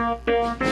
Música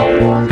Wow.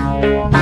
Música